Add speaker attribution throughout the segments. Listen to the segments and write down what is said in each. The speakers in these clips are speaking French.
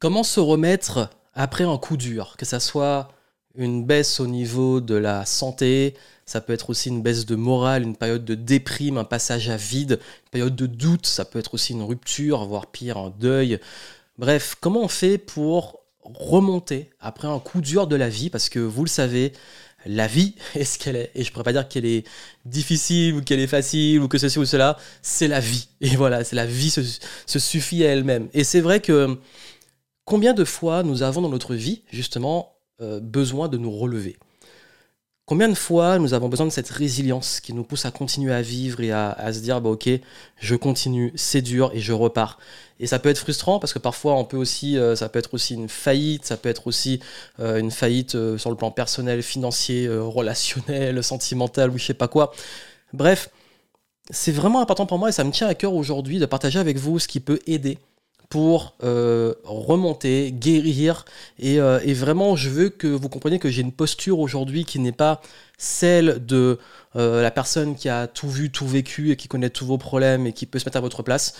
Speaker 1: Comment se remettre après un coup dur, que ça soit une baisse au niveau de la santé, ça peut être aussi une baisse de morale, une période de déprime, un passage à vide, une période de doute, ça peut être aussi une rupture, voire pire, un deuil. Bref, comment on fait pour remonter après un coup dur de la vie? Parce que vous le savez, la vie est ce qu'elle est. Et je ne pourrais pas dire qu'elle est difficile ou qu'elle est facile ou que ceci ou cela. C'est la vie. Et voilà, c'est la vie se, se suffit à elle-même. Et c'est vrai que Combien de fois nous avons dans notre vie, justement, euh, besoin de nous relever? Combien de fois nous avons besoin de cette résilience qui nous pousse à continuer à vivre et à, se dire, bah, ok, je continue, c'est dur et je repars? Et ça peut être frustrant parce que parfois on peut aussi, euh, ça peut être aussi une faillite, ça peut être aussi euh, une faillite sur le plan personnel, financier, relationnel, sentimental ou je sais pas quoi. Bref, c'est vraiment important pour moi et ça me tient à cœur aujourd'hui de partager avec vous ce qui peut aider pour euh, remonter, guérir. Euh, et, vraiment, je veux que vous compreniez que j'ai une posture aujourd'hui qui n'est pas celle de euh, la personne qui a tout vu, tout vécu et qui connaît tous vos problèmes et qui peut se mettre à votre place.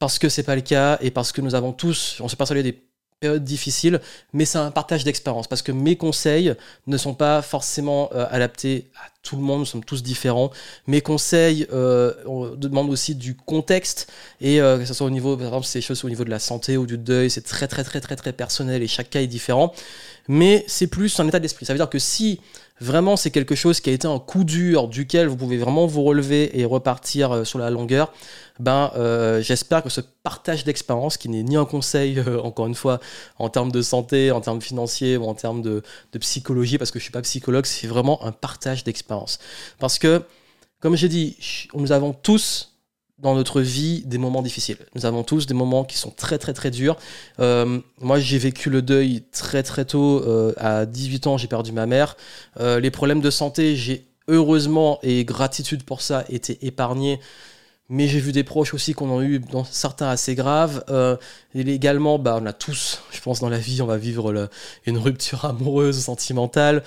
Speaker 1: Parce que c'est pas le cas et parce que nous avons tous, on s'est persuadé des période difficile, mais c'est un partage d'expérience parce que mes conseils ne sont pas forcément euh, adaptés à tout le monde, nous sommes tous différents. Mes conseils, euh, on demande aussi du contexte et euh, que ce soit au niveau, par exemple, ces choses au niveau de la santé ou du deuil, c'est très très très très très personnel et chaque cas est différent. Mais c'est plus un état d'esprit. Ça veut dire que si vraiment c'est quelque chose qui a été un coup dur duquel vous pouvez vraiment vous relever et repartir sur la longueur, ben, euh, j'espère que ce partage d'expérience, qui n'est ni un conseil, euh, encore une fois, en termes de santé, en termes financiers ou en termes de, psychologie, parce que je ne suis pas psychologue, c'est vraiment un partage d'expérience. Parce que, comme j'ai dit, nous avons tous dans notre vie des moments difficiles. Nous avons tous des moments qui sont très très très durs. Euh, moi j'ai vécu le deuil très très tôt. à 18 ans j'ai perdu ma mère. les problèmes de santé j'ai heureusement et gratitude pour ça été épargnés mais j'ai vu des proches aussi qu'on a eu dans certains assez graves. Euh, et également, bah, on a tous, je pense, dans la vie, on va vivre une rupture amoureuse, sentimentale.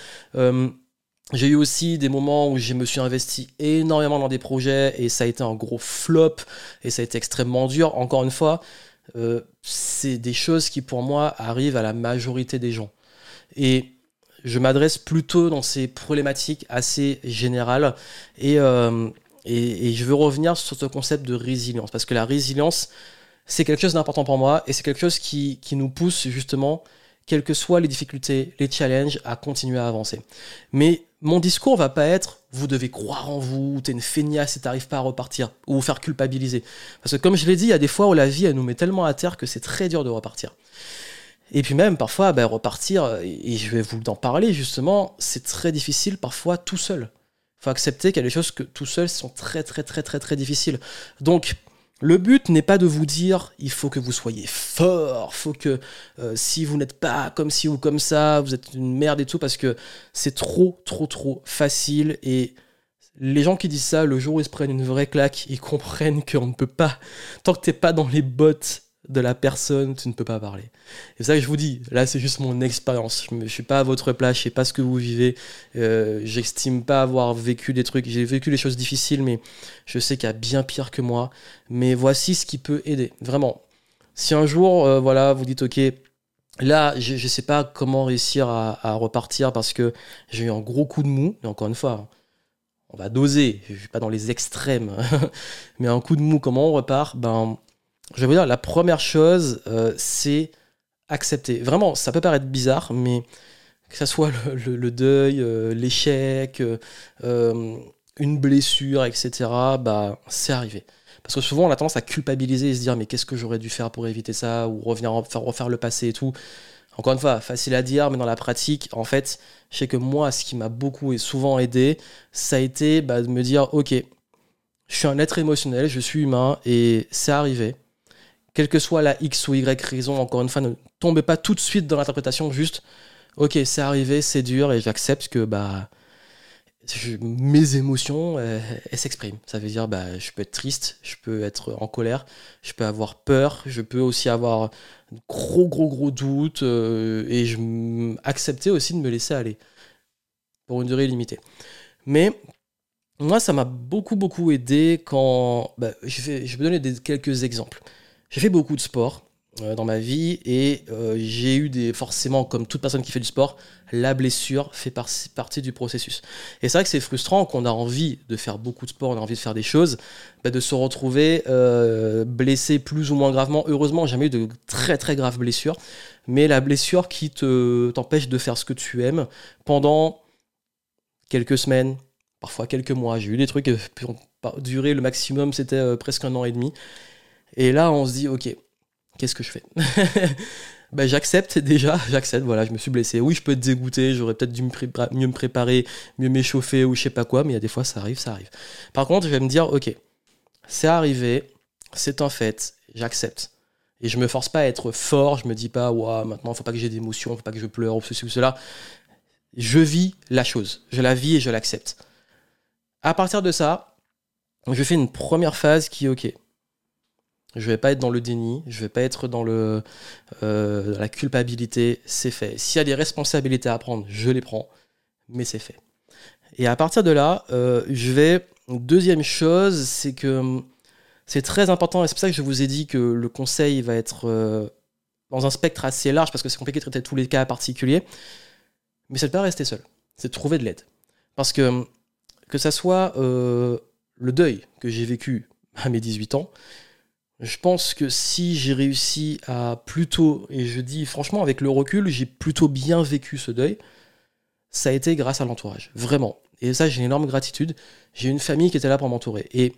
Speaker 1: Euh, j'ai eu aussi des moments où je me suis investi énormément dans des projets et ça a été un gros flop et ça a été extrêmement dur. Encore une fois, euh, c'est des choses qui pour moi arrivent à la majorité des gens. Et je m'adresse plutôt dans ces problématiques assez générales et et, je veux revenir sur ce concept de résilience, parce que la résilience, c'est quelque chose d'important pour moi, et c'est quelque chose qui, nous pousse justement, quelles que soient les difficultés, les challenges, à continuer à avancer. Mais mon discours va pas être vous devez croire en vous, t'es une feignasse et t'arrives pas à repartir, ou vous faire culpabiliser. Parce que comme je l'ai dit, il y a des fois où la vie, nous met tellement à terre que c'est très dur de repartir. Et puis même parfois, ben, repartir, et je vais vous en parler justement, c'est très difficile parfois tout seul faut accepter qu'il y a des choses que tout seul sont très très très très très difficiles. Donc le but n'est pas de vous dire il faut que vous soyez fort, faut que euh, si vous n'êtes pas comme ci ou comme ça, vous êtes une merde et tout parce que c'est trop trop trop facile. Et les gens qui disent ça, le jour où ils se prennent une vraie claque, ils comprennent qu'on ne peut pas, tant que t'es pas dans les bottes de la personne, tu ne peux pas parler. Et c'est ça que je vous dis, là c'est juste mon expérience. Je ne suis pas à votre place, je sais pas ce que vous vivez. Euh, J'estime pas avoir vécu des trucs. J'ai vécu des choses difficiles, mais je sais qu'il y a bien pire que moi. Mais voici ce qui peut aider. Vraiment. Si un jour, euh, voilà, vous dites ok, là je ne sais pas comment réussir à, repartir parce que j'ai eu un gros coup de mou. Et encore une fois, on va doser. Je suis pas dans les extrêmes, mais un coup de mou, comment on repart? Ben je vais vous dire, la première chose, euh, c'est accepter. Vraiment, ça peut paraître bizarre, mais que ce soit le, deuil, euh, l'échec, euh, une blessure, etc., bah, c'est arrivé. Parce que souvent, on a tendance à culpabiliser et se dire, mais qu'est-ce que j'aurais dû faire pour éviter ça, ou revenir faire, refaire le passé et tout. Encore une fois, facile à dire, mais dans la pratique, en fait, je sais que moi, ce qui m'a beaucoup et souvent aidé, ça a été bah, de me dire, ok, je suis un être émotionnel, je suis humain, et c'est arrivé quelle que soit la X ou Y raison, encore une fois, ne tombez pas tout de suite dans l'interprétation, juste, ok, c'est arrivé, c'est dur, et j'accepte que bah, mes émotions, elles, s'expriment. Ça veut dire, bah, je peux être triste, je peux être en colère, je peux avoir peur, je peux aussi avoir gros, gros, gros doutes, euh, et je accepter aussi de me laisser aller pour une durée limitée. Mais moi, ça m'a beaucoup, beaucoup aidé quand. Bah, je, vais, je vais donner quelques exemples. J'ai fait beaucoup de sport. euh, dans ma vie et euh, j'ai eu des forcément comme toute personne qui fait du sport la blessure fait partie du processus. Et c'est vrai que c'est frustrant qu'on a envie de faire beaucoup de sport on a envie de faire des choses bah, de se retrouver euh, blessé plus ou moins gravement. Heureusement jamais eu de très très graves blessures mais la blessure qui te t'empêche de faire ce que tu aimes pendant quelques semaines parfois quelques mois. J'ai eu des trucs qui ont duré le maximum c'était presque un an et demi et là on se dit ok qu'est-ce que je fais ben, J'accepte déjà, j'accepte, voilà, je me suis blessé. Oui, je peux être dégoûté, j'aurais peut-être dû mieux me préparer, mieux m'échauffer ou je sais pas quoi, mais il y a des fois, ça arrive, ça arrive. Par contre, je vais me dire, ok, c'est arrivé, c'est un fait, j'accepte. Et je me force pas à être fort, je me dis pas, waouh, maintenant, faut pas que j'ai d'émotions, faut pas que je pleure ou ceci ou cela. Je vis la chose, je la vis et je l'accepte. À partir de ça, je fais une première phase qui est, ok, je vais pas être dans le déni, je vais pas être dans euh, la culpabilité. C'est fait. S'il y a des responsabilités à prendre, je les prends, mais c'est fait. Et à partir de là, euh, je vais. Deuxième chose, c'est que hum, c'est très important, et c'est pour ça que je vous ai dit que le conseil va être euh, dans un spectre assez large, parce que c'est compliqué de traiter tous les cas particuliers, mais c'est de pas rester seul, c'est de trouver de l'aide. Parce que hum, que ça soit le deuil que j'ai vécu à mes 18 ans, je pense que si j'ai réussi à plutôt, et je dis franchement avec le recul, j'ai plutôt bien vécu ce deuil, ça a été grâce à l'entourage, vraiment. Et ça, j'ai une énorme gratitude. J'ai une famille qui était là pour m'entourer. Et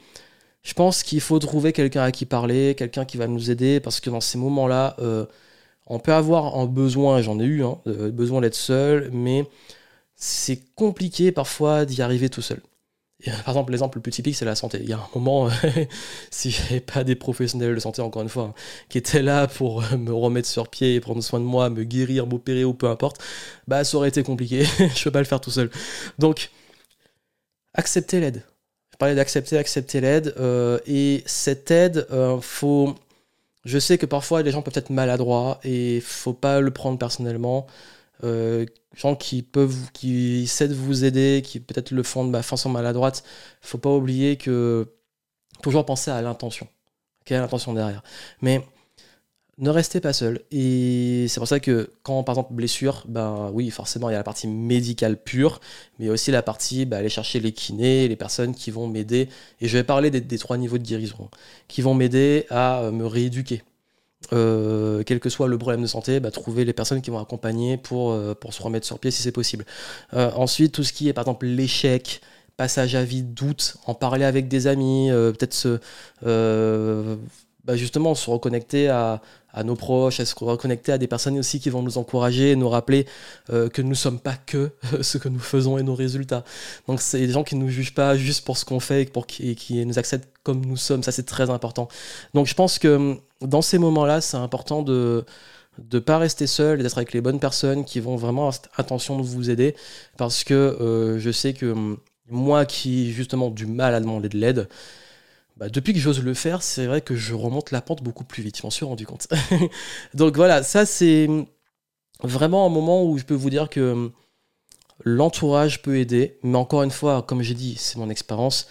Speaker 1: je pense qu'il faut trouver quelqu'un à qui parler, quelqu'un qui va nous aider, parce que dans ces moments-là, euh, on peut avoir un besoin, j'en ai eu, hein, besoin d'être seul, mais c'est compliqué parfois d'y arriver tout seul. Par exemple, l'exemple le plus typique, c'est la santé. Il y a un moment, si j'avais pas des professionnels de santé, encore une fois, hein, qui étaient là pour euh, me remettre sur pied, prendre soin de moi, me guérir, m'opérer ou peu importe, bah ça aurait été compliqué. je peux pas le faire tout seul. Donc, accepter l'aide. Je parlais d'accepter, accepter l'aide. Euh, et cette aide, euh. Je sais que parfois les gens peuvent être maladroits et faut pas le prendre personnellement. Gens qui peuvent, qui essaient de vous aider, qui peut-être le font de façon maladroite, faut pas oublier que toujours penser à l'intention. Quelle est l'intention derrière Mais ne restez pas seul. Et c'est pour ça que quand, par exemple, blessure, ben oui, forcément, il y a la partie médicale pure, mais il y a aussi la partie ben, aller chercher les kinés, les personnes qui vont m'aider. Et je vais parler des, des, trois niveaux de guérison, qui vont m'aider à me rééduquer, euh, quel que soit le problème de santé, bah, trouver les personnes qui vont accompagner pour, euh, pour se remettre sur pied si c'est possible. Euh, ensuite, tout ce qui est par exemple l'échec, passage à vide, doute, en parler avec des amis, peut-être bah, justement se reconnecter à, à, nos proches, à se reconnecter à des personnes aussi qui vont nous encourager, nous rappeler que nous ne sommes pas que ce que nous faisons et nos résultats. Donc c'est des gens qui ne nous jugent pas juste pour ce qu'on fait qui, qui nous acceptent comme nous sommes, ça c'est très important. Donc je pense que dans ces moments-là, c'est important de ne pas rester seul d'être avec les bonnes personnes qui vont vraiment avoir intention de vous aider. Parce que euh, je sais que hum, moi qui justement du mal à demander de l'aide, bah, depuis que j'ose le faire, c'est vrai que je remonte la pente beaucoup plus vite, je m'en suis rendu compte. Donc voilà, ça c'est hum, vraiment un moment où je peux vous dire que hum, l'entourage peut aider, mais encore une fois, comme j'ai dit, c'est mon expérience.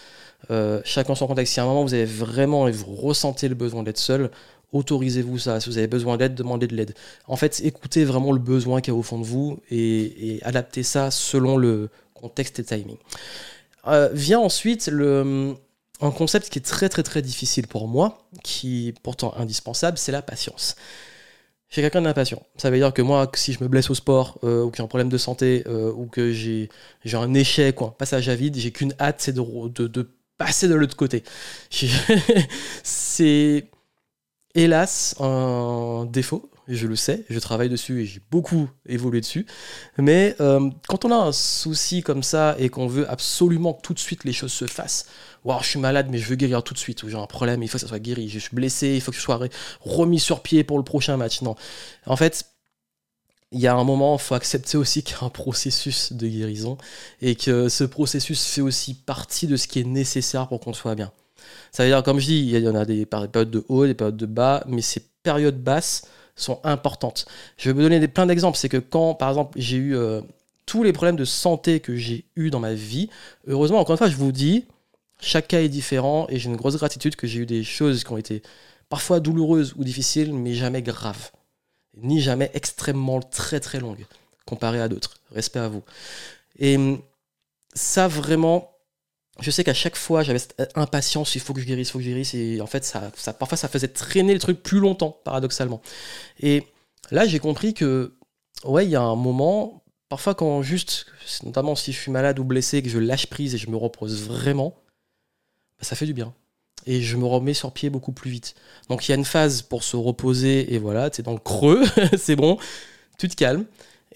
Speaker 1: Euh, chacun son contexte. Si à un moment vous avez vraiment et vous ressentez le besoin d'être seul, autorisez-vous ça. Si vous avez besoin d'aide, demandez de l'aide. En fait, écoutez vraiment le besoin qu'il y a au fond de vous et, adaptez ça selon le contexte et le timing. Euh, vient ensuite le, un concept qui est très très très difficile pour moi, qui est pourtant indispensable, c'est la patience. J'ai quelqu'un d'impatient. Ça veut dire que moi, si je me blesse au sport, euh, ou que j'ai un problème de santé, euh, ou que j'ai un échec, ou un passage à vide, j'ai qu'une hâte, c'est de, de, passer de l'autre côté. c'est hélas un défaut, je le sais, je travaille dessus et j'ai beaucoup évolué dessus. Mais euh, quand on a un souci comme ça et qu'on veut absolument que tout de suite les choses se fassent, wow, je suis malade mais je veux guérir tout de suite, ou j'ai un problème, il faut que ça soit guéri, je suis blessé, il faut que je sois remis sur pied pour le prochain match. Non. En fait, il y a un moment, il faut accepter aussi qu'il y a un processus de guérison et que ce processus fait aussi partie de ce qui est nécessaire pour qu'on soit bien. Ça veut dire, comme je dis, il y en a des périodes de haut, des périodes de bas, mais ces périodes basses sont importantes. Je vais vous donner des, plein d'exemples. C'est que quand, par exemple, j'ai eu euh, tous les problèmes de santé que j'ai eu dans ma vie, heureusement, encore une fois, je vous dis, chaque cas est différent et j'ai une grosse gratitude que j'ai eu des choses qui ont été parfois douloureuse ou difficile, mais jamais grave, ni jamais extrêmement très très longue, comparée à d'autres. Respect à vous. Et hum, ça, vraiment, je sais qu'à chaque fois, j'avais cette impatience, il faut que je guérisse, il faut que je guérisse, et en fait, ça, ça, parfois, ça faisait traîner le truc plus longtemps, paradoxalement. Et là, j'ai compris que, ouais, il y a un moment, parfois quand juste, notamment si je suis malade ou blessé, que je lâche prise et je me repose vraiment, bah, ça fait du bien. Et je me remets sur pied beaucoup plus vite. Donc il y a une phase pour se reposer, et voilà, tu es dans le creux, c'est bon, tu te calmes.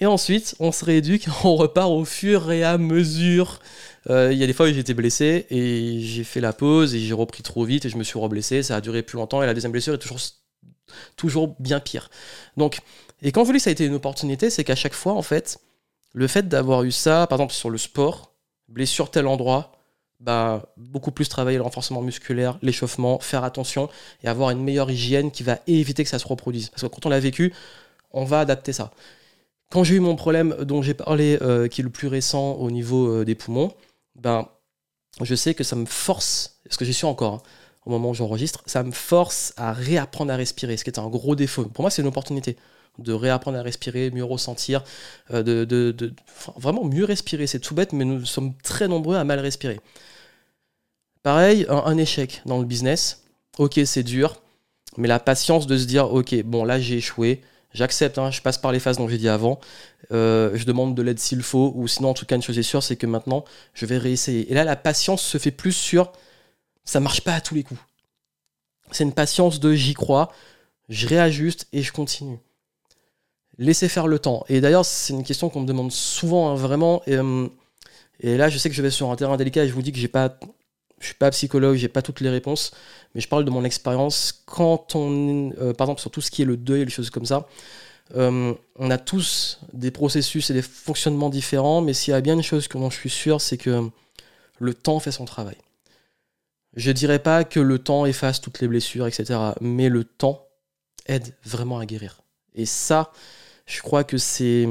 Speaker 1: Et ensuite, on se rééduque, on repart au fur et à mesure. Euh, il y a des fois où j'étais blessé et j'ai fait la pause et j'ai repris trop vite et je me suis reblessé. Ça a duré plus longtemps et la deuxième blessure est toujours, toujours bien pire. Donc, et quand je vous dis ça a été une opportunité, c'est qu'à chaque fois, en fait, le fait d'avoir eu ça, par exemple sur le sport, blessure tel endroit, bah, beaucoup plus travailler le renforcement musculaire, l'échauffement, faire attention et avoir une meilleure hygiène qui va éviter que ça se reproduise. Parce que quand on l'a vécu, on va adapter ça. Quand j'ai eu mon problème dont j'ai parlé, euh, qui est le plus récent au niveau euh, des poumons, ben, je sais que ça me force, ce que j'y suis encore hein, au moment où j'enregistre, ça me force à réapprendre à respirer, ce qui est un gros défaut. Pour moi, c'est une opportunité de réapprendre à respirer, mieux ressentir, euh, de, vraiment mieux respirer. C'est tout bête, mais nous sommes très nombreux à mal respirer. Pareil, un échec dans le business. Ok, c'est dur, mais la patience de se dire, ok, bon là j'ai échoué, J'accepte, hein, je passe par les phases dont j'ai dit avant. Euh, je demande de l'aide s'il faut, ou sinon, en tout cas, une chose est sûre, c'est que maintenant, je vais réessayer. Et là, la patience se fait plus sur ça marche pas à tous les coups. C'est une patience de j'y crois, je réajuste et je continue. Laissez faire le temps. Et d'ailleurs, c'est une question qu'on me demande souvent, hein, vraiment. Et, euh, et, là, je sais que je vais sur un terrain délicat et je vous dis que j'ai pas je suis pas psychologue, j'ai pas toutes les réponses, mais je parle de mon expérience. Quand on, euh, par exemple, sur tout ce qui est le deuil, les choses comme ça, euh, on a tous des processus et des fonctionnements différents, mais s'il y a bien une chose dont je suis sûr, c'est que le temps fait son travail. Je dirais pas que le temps efface toutes les blessures, etc., mais le temps aide vraiment à guérir. Et ça, je crois que c'est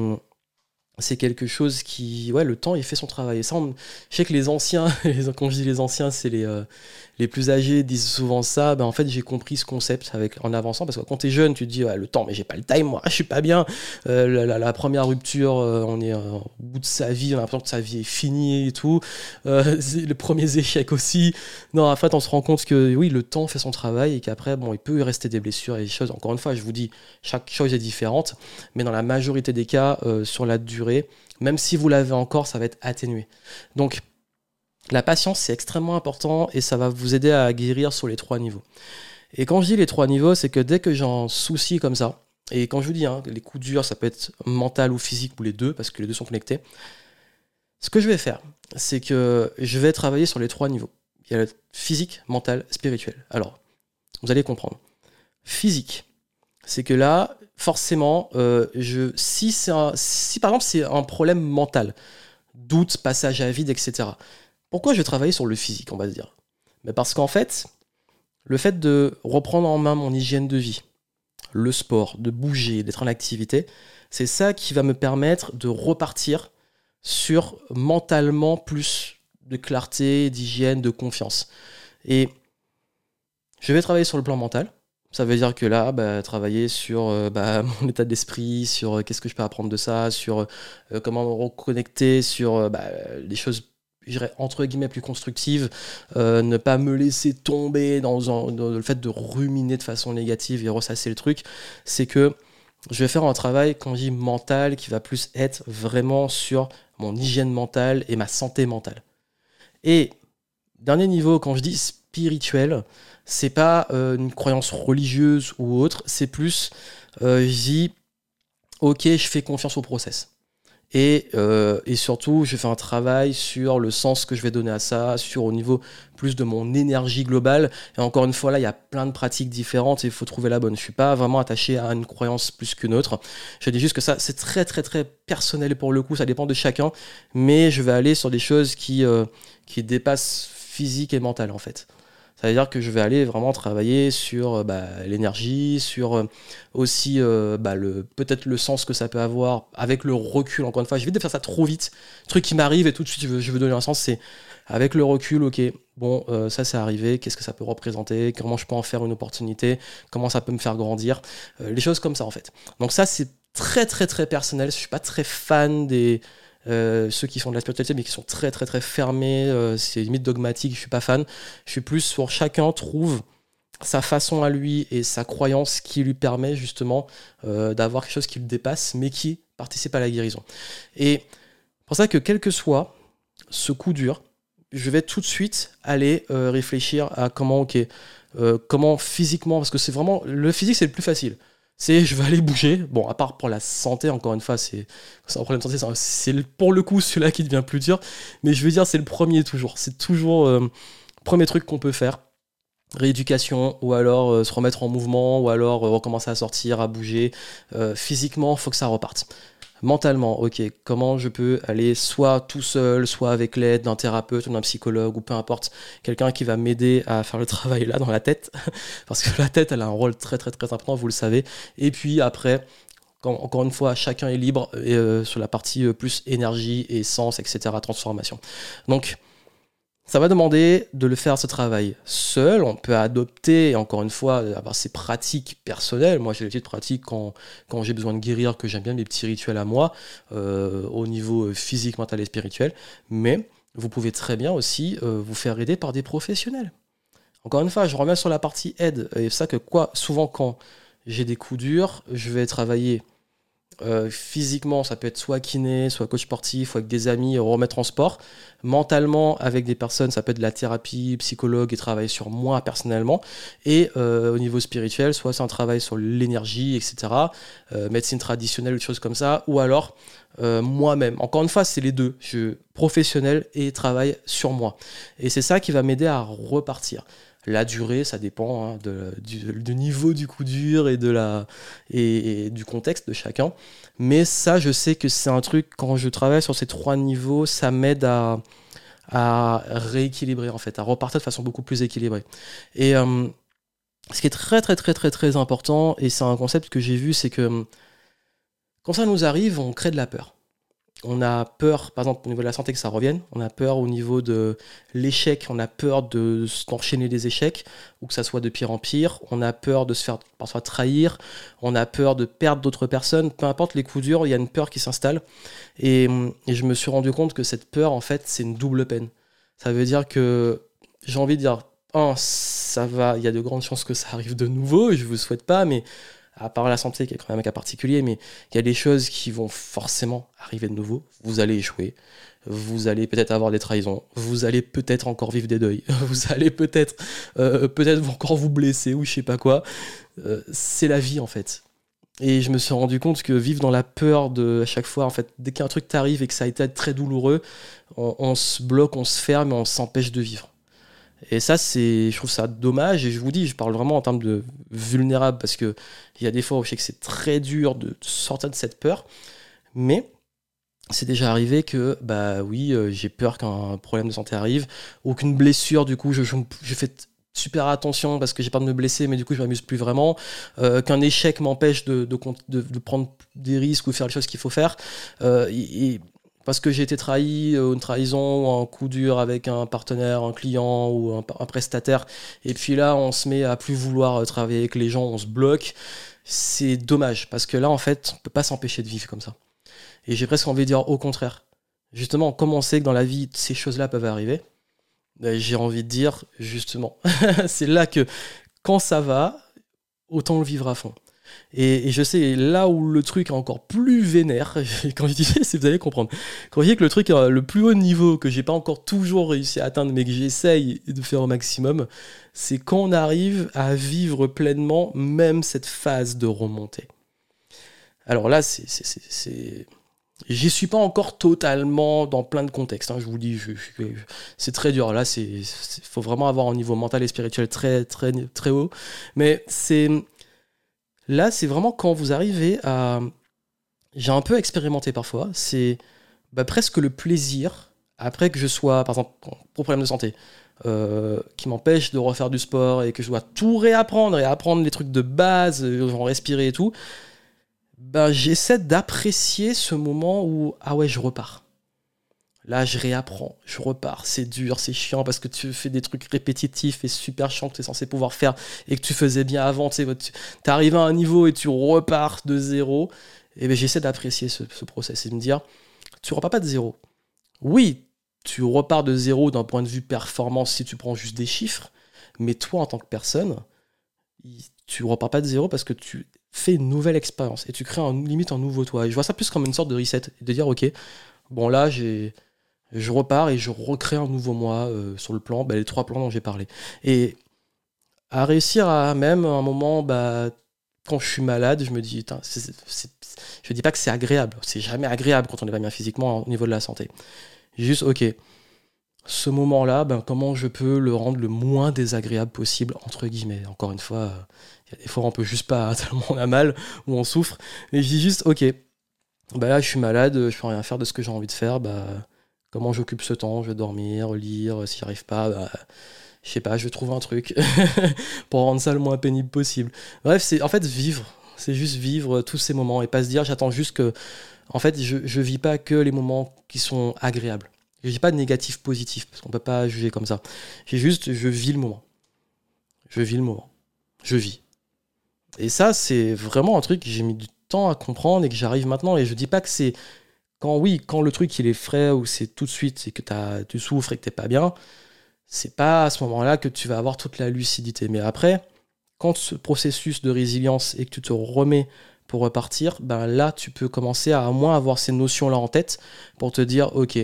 Speaker 1: c'est quelque chose qui, ouais, le temps, il fait son travail. Et ça, je sais que les anciens, quand je dis les anciens, c'est les, euh, les plus âgés disent souvent ça. Ben, en fait, j'ai compris ce concept avec, en avançant parce que quand tu es jeune, tu te dis, le temps, mais j'ai pas le time, moi, je suis pas bien. Euh, la, première rupture, euh, on est au bout de sa vie, on a l'impression que sa vie est finie et tout. le premier échec aussi. Non, fait, on se rend compte que oui, le temps fait son travail et qu'après, bon, il peut y rester des blessures et des choses. Encore une fois, je vous dis, chaque chose est différente, mais dans la majorité des cas, sur la durée, même si vous l'avez encore, ça va être atténué. Donc, la patience, c'est extrêmement important et ça va vous aider à guérir sur les trois niveaux. Et quand je dis les trois niveaux, c'est que dès que j'ai un souci comme ça, et quand je vous dis, hein, les coups durs, ça peut être mental ou physique ou les deux, parce que les deux sont connectés, ce que je vais faire, c'est que je vais travailler sur les trois niveaux. Il y a le physique, mental, spirituel. Alors, vous allez comprendre. Physique, c'est que là, forcément, euh, je, si, si par exemple c'est un problème mental, doute, passage à vide, etc., pourquoi je vais travailler sur le physique, on va se dire? Mais Parce qu'en fait, le fait de reprendre en main mon hygiène de vie, le sport, de bouger, d'être en activité, c'est ça qui va me permettre de repartir sur mentalement plus de clarté, d'hygiène, de confiance. Et je vais travailler sur le plan mental, ça veut dire que là, bah, travailler sur euh, bah, mon état d'esprit, sur euh, qu'est-ce que je peux apprendre de ça, sur euh, comment me reconnecter, sur bah, des choses, je dirais, entre guillemets, plus constructives, ne pas me laisser tomber dans, le fait de ruminer de façon négative et ressasser le truc, c'est que je vais faire un travail, quand je dis mental, qui va plus être vraiment sur mon hygiène mentale et ma santé mentale. Et dernier niveau, quand je dis spirituel, c'est pas euh, une croyance religieuse ou autre, c'est plus, euh, je dis, ok, je fais confiance au process. Et, euh, et, surtout, je fais un travail sur le sens que je vais donner à ça, sur au niveau plus de mon énergie globale. Et encore une fois, là, il y a plein de pratiques différentes et il faut trouver la bonne. Je suis pas vraiment attaché à une croyance plus qu'une autre. Je dis juste que ça, c'est très, très, très personnel pour le coup. Ça dépend de chacun. Mais je vais aller sur des choses qui, qui dépassent physique et mental, en fait. Ça veut dire que je vais aller vraiment travailler sur euh, bah, l'énergie, sur euh, aussi euh, bah, peut-être le sens que ça peut avoir avec le recul. Encore une fois, je vais faire ça trop vite. Truc qui m'arrive et tout de suite je veux, donner un sens, c'est avec le recul, ok, bon, ça c'est arrivé, qu'est-ce que ça peut représenter, comment je peux en faire une opportunité, comment ça peut me faire grandir, les choses comme ça en fait. Donc ça c'est très très très personnel, je suis pas très fan des, euh, ceux qui font de la spiritualité mais qui sont très très très fermés, euh, c'est limite dogmatique, je suis pas fan. Je suis plus pour chacun trouve sa façon à lui et sa croyance qui lui permet justement euh, d'avoir quelque chose qui le dépasse mais qui participe à la guérison. Et pour ça que quel que soit ce coup dur, je vais tout de suite aller réfléchir à comment, ok, comment physiquement, parce que c'est vraiment le physique c'est le plus facile c'est je vais aller bouger. Bon, à part pour la santé, encore une fois, c'est un problème de santé, c'est pour le coup celui-là qui devient plus dur. Mais je veux dire, c'est le premier toujours. C'est toujours le euh, premier truc qu'on peut faire. Rééducation, ou alors euh, se remettre en mouvement, ou alors euh, recommencer à sortir, à bouger. physiquement, faut que ça reparte mentalement, ok, comment je peux aller soit tout seul, soit avec l'aide d'un thérapeute ou d'un psychologue ou peu importe, quelqu'un qui va m'aider à faire le travail là dans la tête, parce que la tête elle a un rôle très très très important, vous le savez. Et puis après, encore une fois, chacun est libre euh, sur la partie euh, plus énergie et sens, etc., transformation. Donc, ça va demander de le faire ce travail seul. On peut adopter, encore une fois, avoir ses pratiques personnelles. Moi, j'ai des petites pratiques quand, j'ai besoin de guérir, que j'aime bien mes petits rituels à moi, euh, au niveau physique, mental et spirituel. Mais vous pouvez très bien aussi euh, vous faire aider par des professionnels. Encore une fois, je reviens sur la partie aide. Et c'est ça que quoi, souvent quand j'ai des coups durs, je vais travailler euh, physiquement, ça peut être soit kiné, soit coach sportif, ou avec des amis, remettre en sport. Mentalement, avec des personnes, ça peut être de la thérapie, psychologue et travailler sur moi personnellement. Et euh, au niveau spirituel, soit c'est un travail sur l'énergie, etc. Euh, médecine traditionnelle, des choses comme ça. Ou alors moi-même. Encore une fois, c'est les deux. Je professionnel et travail sur moi. Et c'est ça qui va m'aider à repartir. La durée, ça dépend hein, du, niveau du coup dur et, du contexte de chacun. Mais ça, je sais que c'est un truc, quand je travaille sur ces trois niveaux, ça m'aide à, à rééquilibrer, en fait, à repartir de façon beaucoup plus équilibrée. Et euh, ce qui est très, très, très, très, très important, et c'est un concept que j'ai vu, c'est que quand ça nous arrive, on crée de la peur on a peur, par exemple, au niveau de la santé, que ça revienne. On a peur au niveau de l'échec. On a peur de d'enchaîner des échecs ou que ça soit de pire en pire. On a peur de se faire parfois trahir. On a peur de perdre d'autres personnes. Peu importe les coups durs, il y a une peur qui s'installe. Et, je me suis rendu compte que cette peur, en fait, c'est une double peine. Ça veut dire que j'ai envie de dire, oh, ça va, il y a de grandes chances que ça arrive de nouveau. Je ne vous souhaite pas, mais à part la santé qui est quand même un cas particulier, mais il y a des choses qui vont forcément arriver de nouveau. Vous allez échouer, vous allez peut-être avoir des trahisons, vous allez peut-être encore vivre des deuils, vous allez peut-être euh, peut-être encore vous blesser ou je sais pas quoi. Euh, c'est la vie en fait. Et je me suis rendu compte que vivre dans la peur de à chaque fois, en fait, dès qu'un truc t'arrive et que ça a été très douloureux, on se bloque, on se ferme et on s'empêche de vivre. Et ça, c'est, je trouve ça dommage. Et je vous dis, je parle vraiment en termes de vulnérable parce que il y a des fois où je sais que c'est très dur de sortir de cette peur. Mais c'est déjà arrivé que, bah oui, euh, j'ai peur qu'un problème de santé arrive ou qu'une blessure, du coup, je, fais super attention parce que j'ai peur de me blesser, mais du coup, je m'amuse plus vraiment. Euh, qu'un échec m'empêche de, prendre des risques ou faire les choses qu'il faut faire. Euh, et, parce que j'ai été trahi, euh, une trahison un coup dur avec un partenaire, un client ou un, prestataire, et puis là on se met à plus vouloir euh, travailler avec les gens, on se bloque, c'est dommage, parce que là en fait on peut pas s'empêcher de vivre comme ça. Et j'ai presque envie de dire au contraire. Justement, comme on sait que dans la vie ces choses-là peuvent arriver, ben, j'ai envie de dire justement, c'est là que quand ça va, autant le vivre à fond. Et, je sais, là où le truc est encore plus vénère, quand je dis c'est vous allez comprendre. Quand je dis que le truc est le plus haut niveau, que j'ai pas encore toujours réussi à atteindre, mais que j'essaye de faire au maximum, c'est quand on arrive à vivre pleinement même cette phase de remontée. Alors là, c'est. J'y suis pas encore totalement dans plein de contextes, hein, je vous dis, c'est très dur. Là, il faut vraiment avoir un niveau mental et spirituel très, très, très haut. Mais c'est Là, c'est vraiment quand vous arrivez à. J'ai un peu expérimenté parfois, c'est bah, presque le plaisir après que je sois, par exemple, pour problème de santé, euh, qui m'empêche de refaire du sport et que je dois tout réapprendre et apprendre les trucs de base, euh, respirer et tout, ben, j'essaie d'apprécier ce moment où, ah ouais, je repars. Là, je réapprends, je repars. C'est dur, c'est chiant parce que tu fais des trucs répétitifs et super chiants que tu es censé pouvoir faire et que tu faisais bien avant. Tu es arrivé à un niveau et tu repars de zéro. Et ben, j'essaie d'apprécier ce, ce process et de me dire, tu repars pas de zéro. Oui, tu repars de zéro d'un point de vue performance si tu prends juste des chiffres, mais toi en tant que personne, tu repars pas de zéro parce que tu fais une nouvelle expérience et tu crées un, limite un nouveau toi. Et je vois ça plus comme une sorte de reset, de dire ok, bon là j'ai je repars et je recrée un nouveau moi euh, sur le plan, bah, les trois plans dont j'ai parlé. Et à réussir à même un moment, bah, quand je suis malade, je me dis, c je dis pas que c'est agréable, c'est jamais agréable quand on est pas bien physiquement au niveau de la santé. Juste, ok, ce moment-là, ben, comment je peux le rendre le moins désagréable possible, entre guillemets. Encore une fois, il y a des fois on peut juste pas, tellement on a mal ou on souffre. Mais je dis juste, ok, bah là je suis malade, je peux rien faire de ce que j'ai envie de faire, bah comment j'occupe ce temps, je vais dormir, lire, si j'arrive pas, bah, je sais pas, je vais trouver un truc pour rendre ça le moins pénible possible. Bref, c'est en fait vivre, c'est juste vivre tous ces moments et pas se dire j'attends juste que en fait, je, je vis pas que les moments qui sont agréables. Je dis pas de négatif, positif, parce qu'on peut pas juger comme ça. J'ai juste, je vis le moment. Je vis le moment. Je vis. Et ça, c'est vraiment un truc que j'ai mis du temps à comprendre et que j'arrive maintenant. Et je dis pas que c'est quand oui, quand le truc il est frais ou c'est tout de suite, c'est que as, tu souffres et que t'es pas bien, c'est pas à ce moment-là que tu vas avoir toute la lucidité. Mais après, quand ce processus de résilience et que tu te remets pour repartir, ben là, tu peux commencer à, moins avoir ces notions-là en tête pour te dire, ok,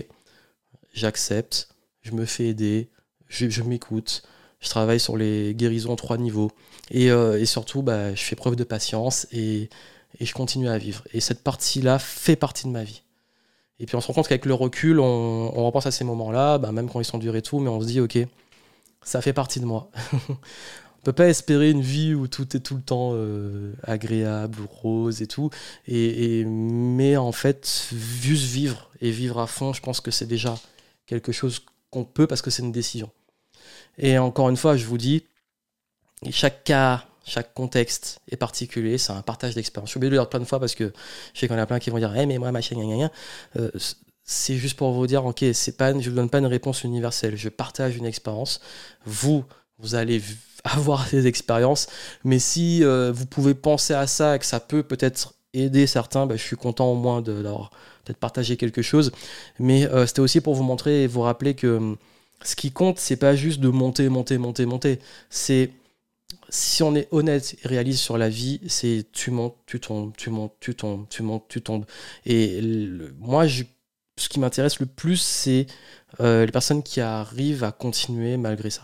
Speaker 1: j'accepte, je me fais aider, je, m'écoute, je travaille sur les guérisons trois niveaux. Et, euh, surtout, bah, je fais preuve de patience et, je continue à vivre. Et cette partie-là fait partie de ma vie. Et puis on se rend compte qu'avec le recul, on, repense à ces moments-là, bah, même quand ils sont durs et tout, mais on se dit, ok, ça fait partie de moi. peut pas espérer une vie où tout est tout le temps euh, agréable, rose et tout. Et, mais en fait, juste vivre et vivre à fond, je pense que c'est déjà quelque chose qu'on peut parce que c'est une décision. Et encore une fois, je vous dis, chaque cas, chaque contexte est particulier, c'est un partage d'expérience. Je suis de le dire plein de fois parce que je sais qu'il y en a plein qui vont dire, eh, mais moi, machin, gna, gna, euh, c'est juste pour vous dire, ok, c'est je ne vous donne pas une réponse universelle, je partage une expérience. Vous, vous allez avoir des expériences. Mais si euh, vous pouvez penser à ça et que ça peut peut-être aider certains, bah, je suis content au moins de leur peut-être partager quelque chose. Mais euh, c'était aussi pour vous montrer et vous rappeler que hum, ce qui compte, c'est pas juste de monter, monter, monter, monter. C'est si on est honnête et réaliste sur la vie, c'est tu montes, tu tombes, tu montes, tu tombes, tu montes, tu tombes. Et moi, ce qui m'intéresse le plus, c'est euh, les personnes qui arrivent à continuer malgré ça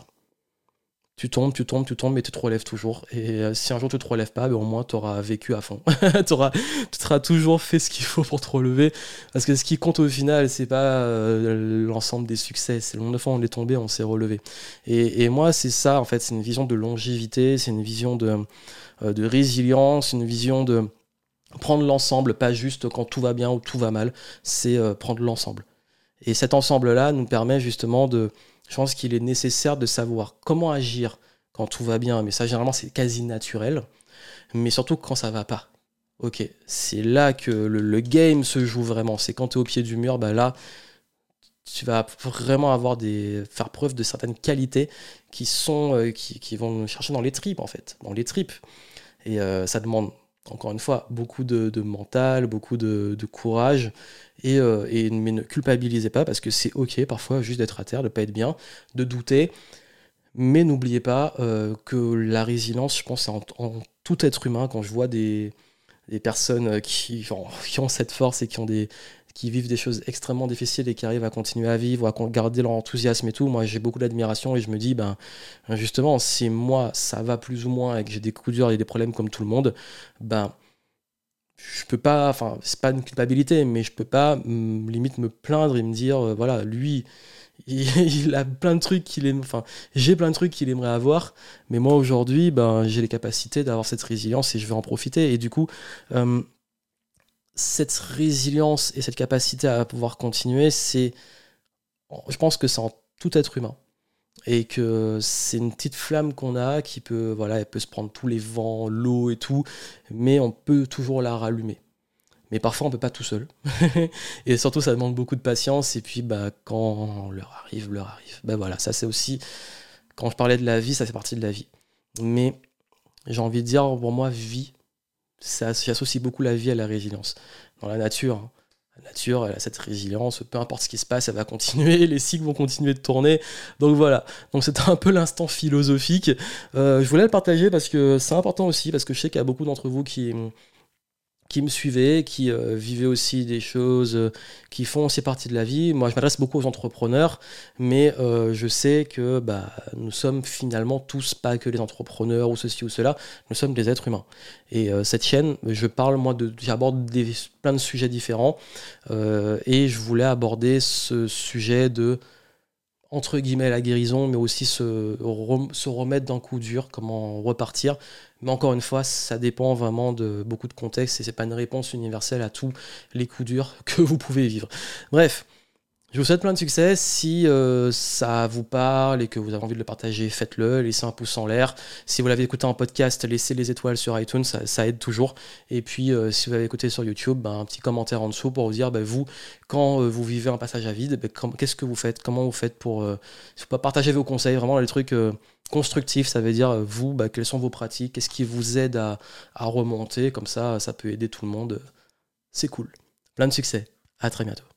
Speaker 1: tu tombes, tu tombes, tu tombes, mais tu te relèves toujours. Et euh, si un jour tu te relèves pas, ben, au moins tu auras vécu à fond. tu auras toujours fait ce qu'il faut pour te relever. Parce que ce qui compte au final, c'est pas euh, l'ensemble des succès. C'est le nombre de fois où on est tombé, on s'est relevé. Et, moi, c'est ça, en fait. C'est une vision de longévité, c'est une vision de, euh, de résilience, une vision de prendre l'ensemble, pas juste quand tout va bien ou tout va mal. C'est prendre l'ensemble. Et cet ensemble-là nous permet justement de je pense qu'il est nécessaire de savoir comment agir quand tout va bien, mais ça généralement c'est quasi naturel, mais surtout quand ça va pas. Ok, c'est là que le, game se joue vraiment. C'est quand tu es au pied du mur, bah là, tu vas vraiment avoir des faire preuve de certaines qualités qui sont euh, qui, vont chercher dans les tripes en fait, dans les tripes. Et euh, ça demande encore une fois beaucoup de, mental, beaucoup de, courage et, euh, et, mais ne culpabilisez pas parce que c'est ok parfois juste d'être à terre, de pas être bien, de douter. Mais n'oubliez pas euh, que la résilience, je pense, en, en, tout être humain. Quand je vois des, des personnes qui, qui, ont cette force et qui, ont des, qui vivent des choses extrêmement difficiles et qui arrivent à continuer à vivre, à garder leur enthousiasme et tout, moi j'ai beaucoup d'admiration et je me dis, ben justement, si moi ça va plus ou moins et que j'ai des coups durs et des problèmes comme tout le monde, ben je peux pas, enfin, c'est pas une culpabilité, mais je peux pas limite me plaindre et me dire, euh, voilà, lui, il, a plein de trucs qu'il j'ai plein de trucs qu'il aimerait avoir, mais moi aujourd'hui, ben, j'ai les capacités d'avoir cette résilience et je vais en profiter. Et du coup, euh, cette résilience et cette capacité à pouvoir continuer, c'est je pense que c'est en tout être humain et que c'est une petite flamme qu'on a qui peut voilà elle peut se prendre tous les vents l'eau et tout mais on peut toujours la rallumer mais parfois on peut pas tout seul. Et surtout ça demande beaucoup de patience. Et puis bah quand l'heure arrive l'heure arrive. Bah voilà ça c'est aussi quand je parlais de la vie ça fait partie de la vie. Mais j'ai envie de dire pour moi vie ça j'associe beaucoup la vie à la résilience. Dans la nature hein, la nature, elle a cette résilience, peu importe ce qui se passe, elle va continuer, les cycles vont continuer de tourner. Donc voilà, donc c'était un peu l'instant philosophique. Euh, je voulais le partager parce que c'est important aussi, parce que je sais qu'il y a beaucoup d'entre vous qui, qui me suivaient, qui euh, vivaient aussi des choses euh, qui font aussi partie de la vie. Moi, je m'adresse beaucoup aux entrepreneurs, mais euh, je sais que bah, nous sommes finalement tous pas que les entrepreneurs ou ceci ou cela, nous sommes des êtres humains. Et cette chaîne, je parle, moi, de, j'aborde plein de sujets différents, et je voulais aborder ce sujet de entre guillemets la guérison, mais aussi se, remettre d'un coup dur, comment repartir. Mais encore une fois, ça dépend vraiment de beaucoup de contextes et c'est pas une réponse universelle à tous les coups durs que vous pouvez vivre. Bref, je vous souhaite plein de succès. Si euh, ça vous parle et que vous avez envie de le partager, faites-le. Laissez un pouce en l'air. Si vous l'avez écouté en podcast, laissez les étoiles sur iTunes, ça, aide toujours. Et puis, euh, si vous l'avez écouté sur YouTube, ben, un petit commentaire en dessous pour vous dire, ben, vous, quand euh, vous vivez un passage à vide, ben, qu'est-ce que vous faites? Comment vous faites pour partager vos conseils Vraiment, les trucs constructifs, ça veut dire, vous, quelles sont vos pratiques? Qu'est-ce qui vous aide à, à remonter? Comme ça, ça peut aider tout le monde. C'est cool. Plein de succès. À très bientôt.